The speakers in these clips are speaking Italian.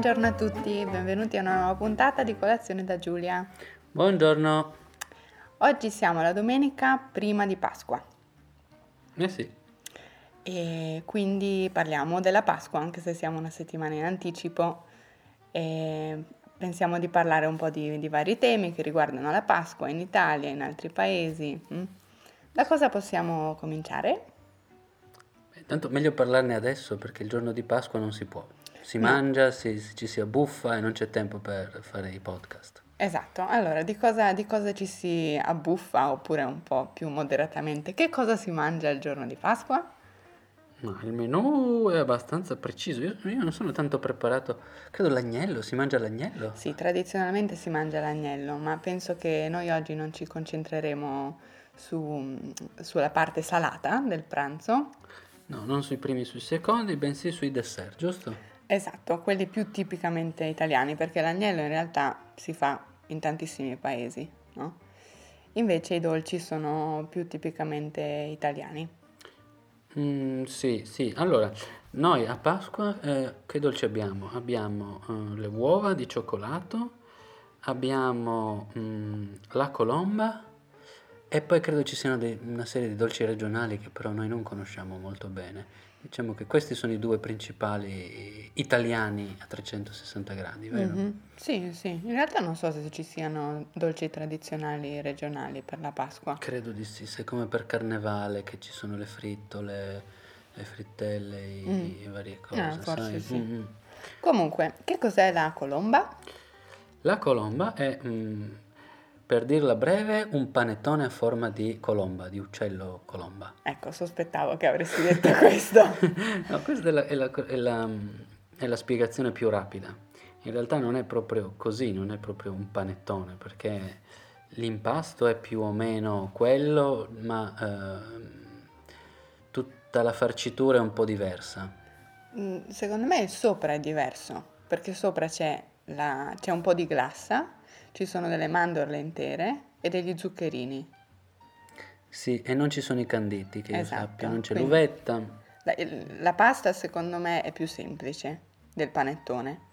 Buongiorno a tutti, benvenuti a una nuova puntata di Colazione da Giulia. Buongiorno. Oggi siamo la domenica prima di Pasqua Eh sì, e quindi parliamo della Pasqua, anche se siamo una settimana in anticipo. E pensiamo di parlare un po' di, di vari temi che riguardano la Pasqua in Italia, in altri paesi. mm? Da cosa possiamo cominciare? Beh, tanto meglio parlarne adesso perché il giorno di Pasqua non si può. Si mangia, si- ci si abbuffa e non c'è tempo per fare i podcast. Esatto, allora di cosa, di cosa ci si abbuffa oppure un po' più moderatamente? Che cosa si mangia il giorno di Pasqua? Ma il menù è abbastanza preciso. Io, io non sono tanto preparato. Credo l'agnello, si mangia l'agnello? Sì, tradizionalmente si mangia l'agnello, ma penso che noi oggi non ci concentreremo su- sulla parte salata del pranzo. No, non sui primi e sui secondi, bensì sui dessert, giusto? Esatto, quelli più tipicamente italiani, perché l'agnello in realtà si fa in tantissimi paesi, no? Invece i dolci sono più tipicamente italiani. Mm, sì, sì. Allora, noi a Pasqua eh, che dolci abbiamo? Abbiamo eh, le uova di cioccolato, abbiamo mm, la colomba e poi credo ci siano dei- una serie di dolci regionali che però noi non conosciamo molto bene. Diciamo che questi sono i due principali italiani a 360 gradi, vero? Mhm. Sì, sì, in realtà non so se ci siano dolci tradizionali regionali per la Pasqua. Credo di sì, se come per Carnevale che ci sono le frittole, le frittelle, i, Mm. varie cose, Ah, forse sai? sì. Mm, mm. Comunque, che cos'è la colomba? La colomba è, mm, per dirla breve, un panettone a forma di colomba, di uccello colomba. Ecco, sospettavo che avresti detto questo. No, questa è la, è la- è la, è la spiegazione più rapida. In realtà non è proprio così, non è proprio un panettone, perché l'impasto è più o meno quello, ma ehm, tutta la farcitura è un po' diversa. Mm, Secondo me il sopra è diverso, perché sopra c'è la- c'è un po' di glassa, ci sono delle mandorle intere e degli zuccherini. Sì, e non ci sono i canditi, che io Esatto, sappia, non c'è quindi- l'uvetta. La, la pasta secondo me è più semplice del panettone,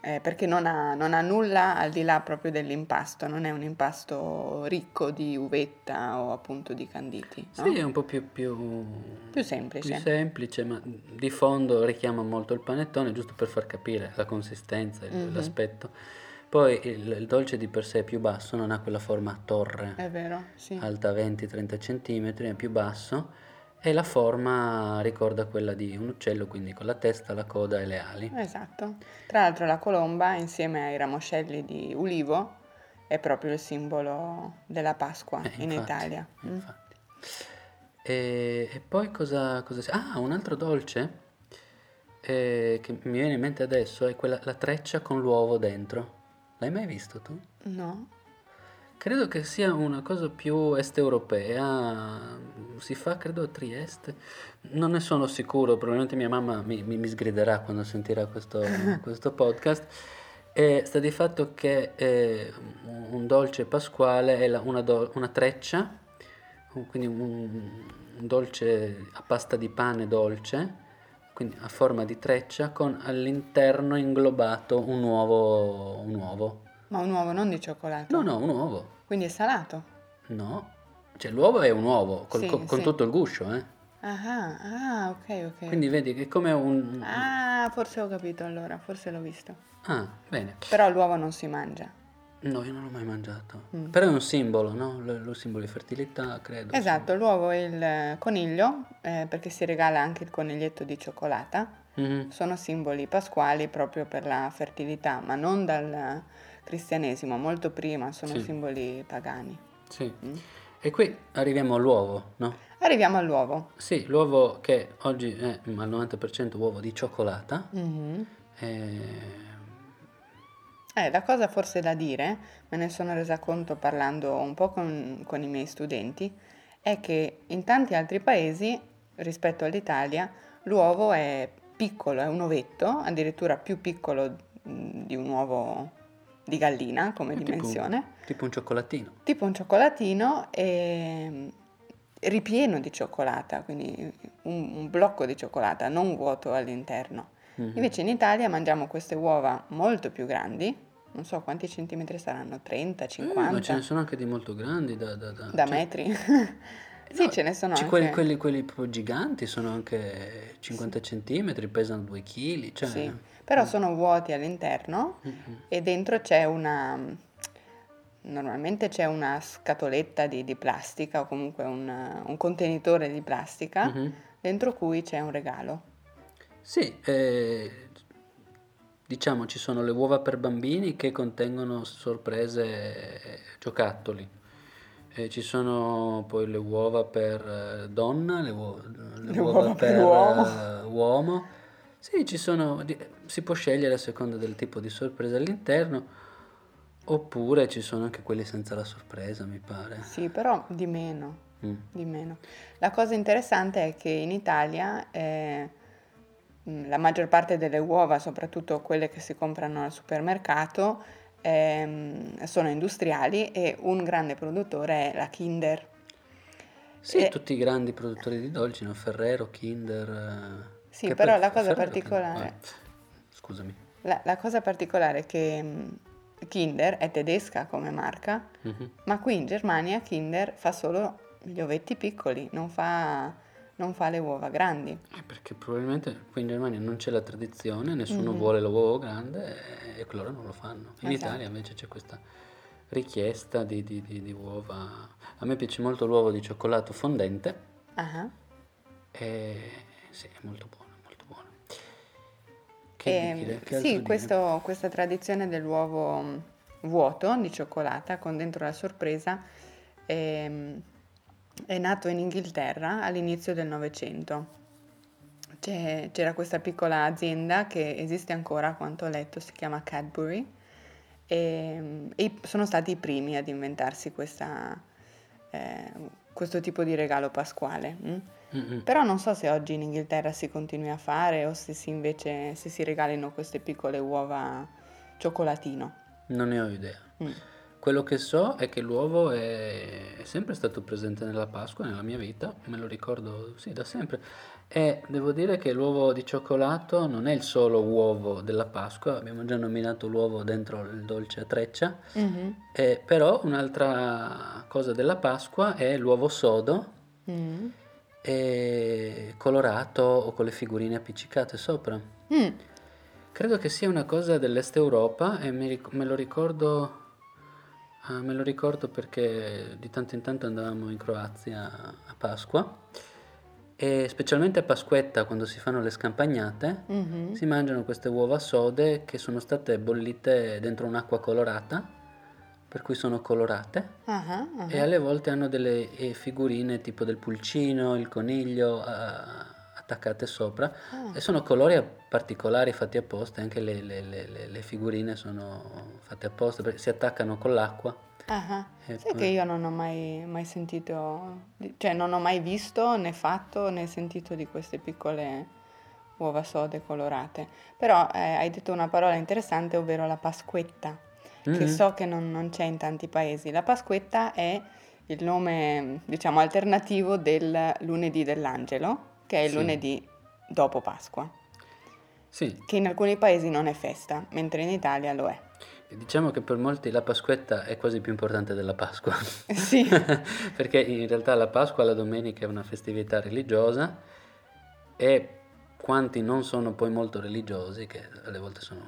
eh, perché non ha, non ha nulla al di là proprio dell'impasto, non è un impasto ricco di uvetta o appunto di canditi, no? Sì, è un po' più, più, Più più semplice. semplice, ma di fondo richiama molto il panettone, giusto per far capire la consistenza, Mhm. l'aspetto. Poi il, il dolce di per sé è più basso, non ha quella forma a torre, È vero, sì. alta 20-30 cm, è più basso e la forma ricorda quella di un uccello, quindi con la testa, la coda e le ali. Esatto. Tra l'altro la colomba insieme ai ramoscelli di ulivo è proprio il simbolo della Pasqua Eh, in infatti, Italia. Mm. infatti. E, e poi cosa, cosa si- Ah, un altro dolce eh, che mi viene in mente adesso è quella, la treccia con l'uovo dentro. L'hai mai visto tu? No? Credo che sia una cosa più est europea, si fa credo a Trieste, non ne sono sicuro, probabilmente mia mamma mi, mi- mi sgriderà quando sentirà questo, questo podcast. E sta di fatto che eh, un dolce pasquale è la- una, do- una treccia, quindi un, un dolce a pasta di pane dolce, quindi a forma di treccia con all'interno inglobato un uovo, un uovo. Ma un uovo non di cioccolato? No, no, un uovo. Quindi è salato? No, cioè l'uovo è un uovo col- Sì, co- con sì. tutto il guscio, eh. Ah, ah, ok, ok. Quindi vedi che è come un... Ah, forse ho capito allora, forse l'ho visto. Ah, bene. Però l'uovo non si mangia. No, io non l'ho mai mangiato. Mm. Però è un simbolo, no? Lo, lo simbolo di fertilità, credo. Esatto, l'uovo e il coniglio, eh, perché si regala anche il coniglietto di cioccolata, Mhm. sono simboli pasquali proprio per la fertilità, ma non dal cristianesimo, molto prima sono Sì. simboli pagani. Sì. Mm. E qui arriviamo all'uovo, no? Arriviamo all'uovo. Sì, l'uovo che oggi è al 90% uovo di cioccolata. Mhm. eh, Eh, la cosa forse da dire, me ne sono resa conto parlando un po' con, con i miei studenti, è che in tanti altri paesi rispetto all'Italia l'uovo è piccolo, è un ovetto, addirittura più piccolo di un uovo di gallina come È tipo dimensione, tipo un cioccolatino. tipo un cioccolatino e ripieno di cioccolata, quindi un, un blocco di cioccolata, non vuoto all'interno. Mhm. Invece in Italia mangiamo queste uova molto più grandi, non so quanti centimetri saranno, 30, Eh, 50, ma ce ne sono anche di molto grandi da... da, da- da cioè- metri. sì, No, ce ne sono c'è anche. quelli, quelli, quelli proprio giganti sono anche 50 centimetri, pesano 2 kg, cioè... Sì, però sono vuoti all'interno Mhm. e dentro c'è una... Normalmente c'è una scatoletta di, di plastica o comunque un, un contenitore di plastica Mhm. dentro cui c'è un regalo. Sì, eh, diciamo ci sono le uova per bambini che contengono sorprese eh, giocattoli. E ci sono poi le uova per eh, donna, le, uo- le Le uova, uova per uomo. eh, uomo. Sì, ci sono, si può scegliere a seconda del tipo di sorpresa all'interno, oppure ci sono anche quelli senza la sorpresa, mi pare. Sì, però di meno, Mm. di meno. La cosa interessante è che in Italia eh, la maggior parte delle uova, soprattutto quelle che si comprano al supermercato, ehm, sono industriali e un grande produttore è la Kinder. Sì, E- tutti i grandi produttori di dolci, no? Ferrero, Kinder. eh, Sì, però poi- la cosa Ferrero, particolare- ah, scusami. La, la cosa particolare è che mh, Kinder è tedesca come marca, Mhm. ma qui in Germania Kinder fa solo gli ovetti piccoli, non fa, non fa le uova grandi. Eh, perché probabilmente qui in Germania non c'è la tradizione, nessuno Mhm. vuole l'uovo grande e, e loro non lo fanno. In Esatto. Italia invece c'è questa richiesta di, di- di- di uova. A me piace molto l'uovo di cioccolato fondente Ah. e sì, è molto buono, molto buono. Che E, dire? Che Ehm, sì, questo- questa tradizione dell'uovo vuoto di cioccolata con dentro la sorpresa ehm, è nato in Inghilterra all'inizio del Novecento. C'era questa piccola azienda che esiste ancora, a quanto ho letto, si chiama Cadbury e, e sono stati i primi ad inventarsi questa, eh, questo tipo di regalo pasquale. mm? Però non so se oggi in Inghilterra si continui a fare o se si invece se si regalino queste piccole uova cioccolatino. Non ne ho idea. Mm. Quello che so è che l'uovo è, è sempre stato presente nella Pasqua, nella mia vita, me lo ricordo, sì, da sempre. E devo dire che l'uovo di cioccolato non è il solo uovo della Pasqua, abbiamo già nominato l'uovo dentro il dolce a treccia, Mhm. e però un'altra cosa della Pasqua è l'uovo sodo, Mm. colorato o con le figurine appiccicate sopra. Mm. Credo che sia una cosa dell'Est Europa e ric- me lo ricordo, ah, me lo ricordo perché di tanto in tanto andavamo in Croazia a Pasqua e specialmente a Pasquetta quando si fanno le scampagnate Mhm. si mangiano queste uova sode che sono state bollite dentro un'acqua colorata, per cui sono colorate ah, ah. e alle volte hanno delle eh, figurine tipo del pulcino, il coniglio ah, attaccate sopra Ah. e sono colori particolari fatti apposta, anche le, le- le- le- figurine sono fatte apposta perché si attaccano con l'acqua. Ah, Sai poi- che io non ho mai, mai sentito, cioè non ho mai visto né fatto né sentito di queste piccole uova sode colorate. Però eh, hai detto una parola interessante, ovvero la pasquetta, che Mhm. so che non, non c'è in tanti paesi. La pasquetta è il nome, diciamo, alternativo del lunedì dell'angelo, che è il Sì. lunedì dopo Pasqua, Sì, che in alcuni paesi non è festa, mentre in Italia lo è. diciamo che per molti la Pasquetta è quasi più importante della Pasqua. Sì. Perché in realtà la Pasqua, la domenica è una festività religiosa e quanti non sono poi molto religiosi, che alle volte sono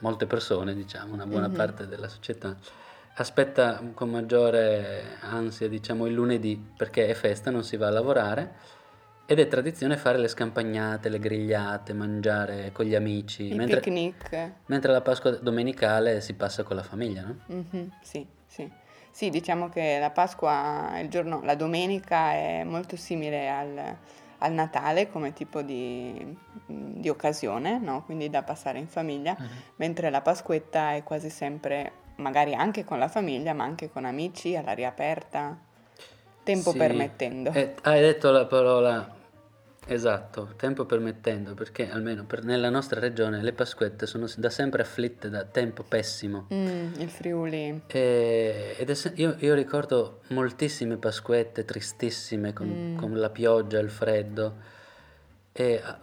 molte persone, diciamo, una buona Mhm. parte della società, aspetta con maggiore ansia, diciamo, il lunedì perché è festa, non si va a lavorare ed è tradizione fare le scampagnate, le grigliate, mangiare con gli amici, I mentre, picnic. mentre la Pasqua domenicale si passa con la famiglia, no? Mhm, sì, sì. Sì, diciamo che la Pasqua, il giorno, la domenica è molto simile al, al Natale come tipo di, di occasione, no? Quindi da passare in famiglia, mentre la Pasquetta è quasi sempre, magari anche con la famiglia, ma anche con amici, all'aria aperta, tempo Sì, permettendo. eh, hai detto la parola esatto, tempo permettendo, perché almeno per- nella nostra regione le Pasquette sono da sempre afflitte da tempo pessimo. Mm, il Friuli. E- ed è io, io ricordo moltissime Pasquette tristissime con, Mm. con la pioggia, il freddo. E a-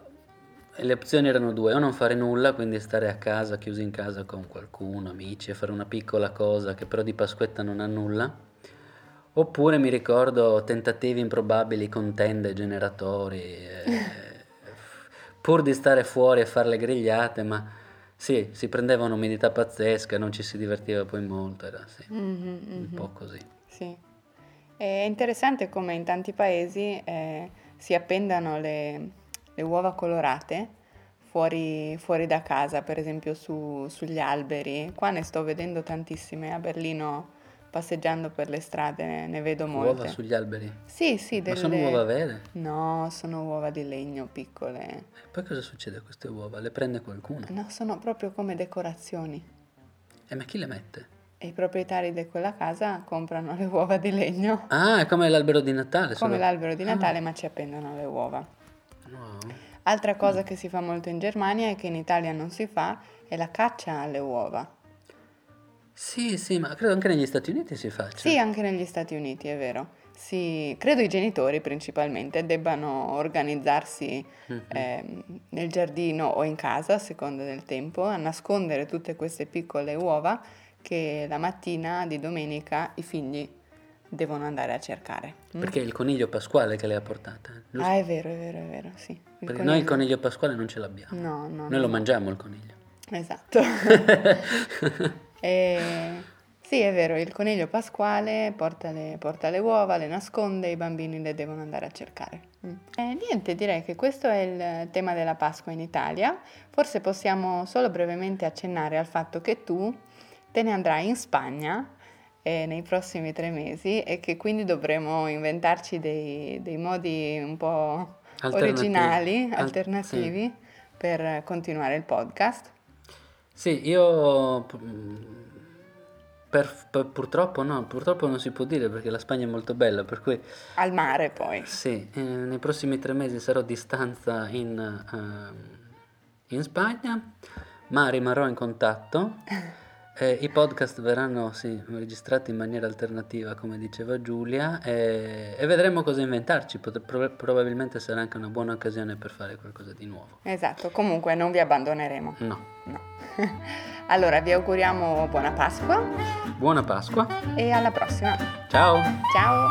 le opzioni erano due, o non fare nulla, quindi stare a casa, chiusi in casa con qualcuno, amici, e fare una piccola cosa che però di Pasquetta non ha nulla, oppure mi ricordo tentativi improbabili con tende, generatori, eh, pur di stare fuori e fare le grigliate, ma sì, si prendeva un'umidità pazzesca, non ci si divertiva poi molto, era sì, Mhm, un mhm. po' così. Sì. È interessante come in tanti paesi eh, si appendano le, le uova colorate fuori, fuori da casa, per esempio su- sugli alberi. Qua ne sto vedendo tantissime a Berlino, passeggiando per le strade, ne, ne vedo Uova molte. sugli alberi. Sì, sì, Ma sono delle... uova vere? No, sono uova di legno piccole. E poi cosa succede a queste uova? Le prende qualcuno? No, sono proprio come decorazioni. E ma chi le mette? E i proprietari di quella casa comprano le uova di legno, Ah, è come l'albero di Natale. come solo- l'albero di Ah, Natale, ma ci appendono le uova. wow. Altra cosa che si fa molto in Germania e che in Italia non si fa è la caccia alle uova. Sì, sì, ma credo anche negli Stati Uniti si faccia. Sì, anche negli Stati Uniti, è vero. Sì, credo i genitori principalmente debbano organizzarsi Mhm. ehm, nel giardino o in casa, a seconda del tempo, a nascondere tutte queste piccole uova che la mattina di domenica i figli devono andare a cercare. mm? Perché è il coniglio pasquale che le ha portate. Ah, è vero, è vero, è vero, sì. Il Perché noi il coniglio pasquale non ce l'abbiamo. No, no, Noi no. lo mangiamo il coniglio. Esatto. E- Sì, è vero, il coniglio pasquale porta le, porta le uova, le nasconde, i bambini le devono andare a cercare. Mm. E niente, direi che questo è il tema della Pasqua in Italia. Forse possiamo solo brevemente accennare al fatto che tu te ne andrai in Spagna eh, nei prossimi tre mesi e che quindi dovremo inventarci dei, dei modi un po' Alternativi. originali, Al- alternativi per continuare il podcast. Sì, io pu- per- per- purtroppo no, purtroppo non si può dire perché la Spagna è molto bella, per cui Al mare poi. sì, eh, nei prossimi tre mesi sarò di stanza in, ehm, in Spagna, ma rimarrò in contatto. Eh, I podcast verranno sì, registrati in maniera alternativa, come diceva Giulia, e, e vedremo cosa inventarci. Pot- pro- probabilmente sarà anche una buona occasione per fare qualcosa di nuovo. Esatto, comunque non vi abbandoneremo. No. No. allora vi auguriamo buona Pasqua Buona Pasqua. e alla prossima. Ciao. Ciao!